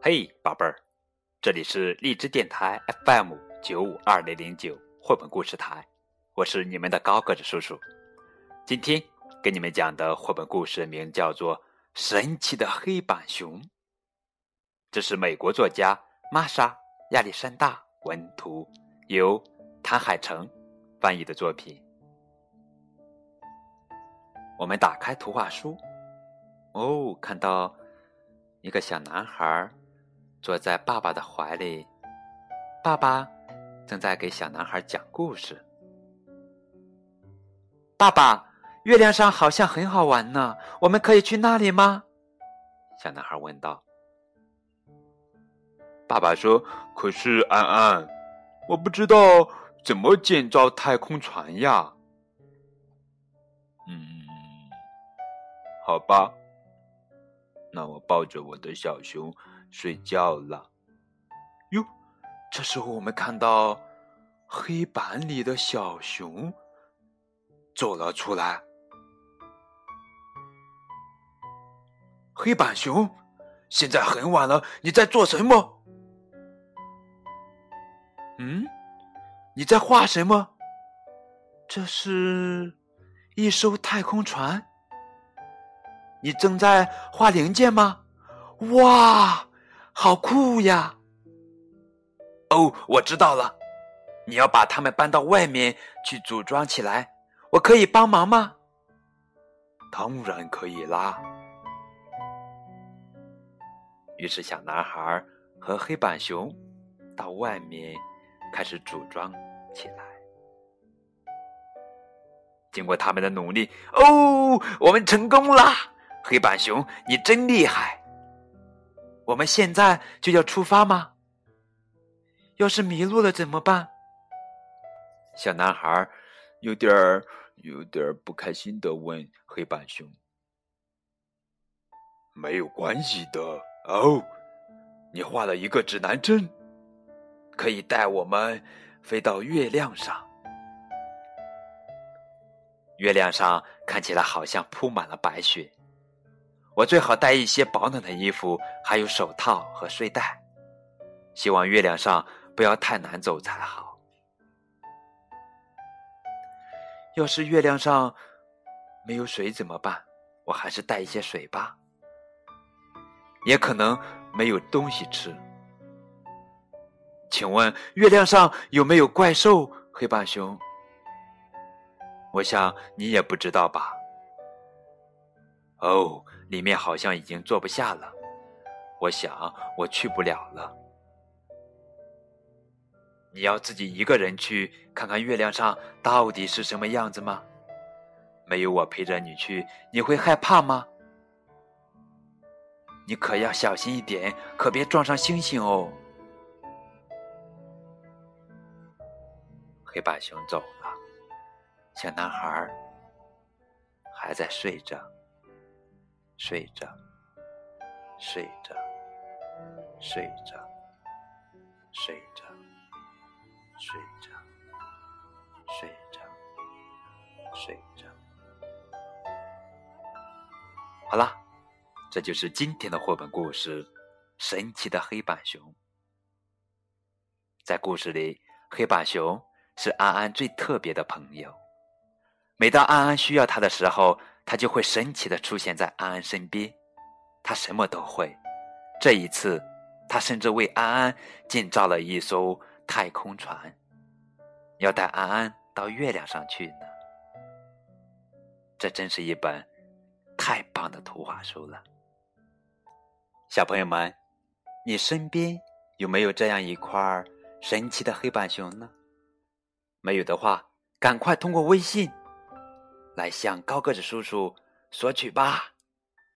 嘿，宝贝儿，这里是荔枝电台 FM 九五二零零九绘本故事台，我是你们的高个子叔叔。今天给你们讲的绘本故事名叫做《神奇的黑板熊》，这是美国作家玛莎·亚历山大文图，由谭海成翻译的作品。我们打开图画书，哦，看到一个小男孩。坐在爸爸的怀里，爸爸正在给小男孩讲故事。爸爸，月亮上好像很好玩呢，我们可以去那里吗？小男孩问道。爸爸说：“可是安安，我不知道怎么建造太空船呀。”嗯，好吧，那我抱着我的小熊。睡觉了，哟！这时候我们看到黑板里的小熊走了出来。黑板熊，现在很晚了，你在做什么？嗯？你在画什么？这是一艘太空船。你正在画零件吗？哇！好酷呀！哦，我知道了，你要把它们搬到外面去组装起来，我可以帮忙吗？当然可以啦。于是，小男孩和黑板熊到外面开始组装起来。经过他们的努力，哦，我们成功啦！黑板熊，你真厉害！我们现在就要出发吗？要是迷路了怎么办？小男孩有点儿有点儿不开心的问黑板熊：“没有关系的哦，你画了一个指南针，可以带我们飞到月亮上。月亮上看起来好像铺满了白雪。”我最好带一些保暖的衣服，还有手套和睡袋。希望月亮上不要太难走才好。要是月亮上没有水怎么办？我还是带一些水吧。也可能没有东西吃。请问月亮上有没有怪兽？黑板熊？我想你也不知道吧。哦。里面好像已经坐不下了，我想我去不了了。你要自己一个人去看看月亮上到底是什么样子吗？没有我陪着你去，你会害怕吗？你可要小心一点，可别撞上星星哦。黑板熊走了，小男孩还在睡着。睡着，睡着，睡着，睡着，睡着，睡着，睡着。好啦，这就是今天的绘本故事《神奇的黑板熊》。在故事里，黑板熊是安安最特别的朋友。每当安安需要他的时候，他就会神奇的出现在安安身边，他什么都会。这一次，他甚至为安安建造了一艘太空船，要带安安到月亮上去呢。这真是一本太棒的图画书了。小朋友们，你身边有没有这样一块神奇的黑板熊呢？没有的话，赶快通过微信。来向高个子叔叔索取吧。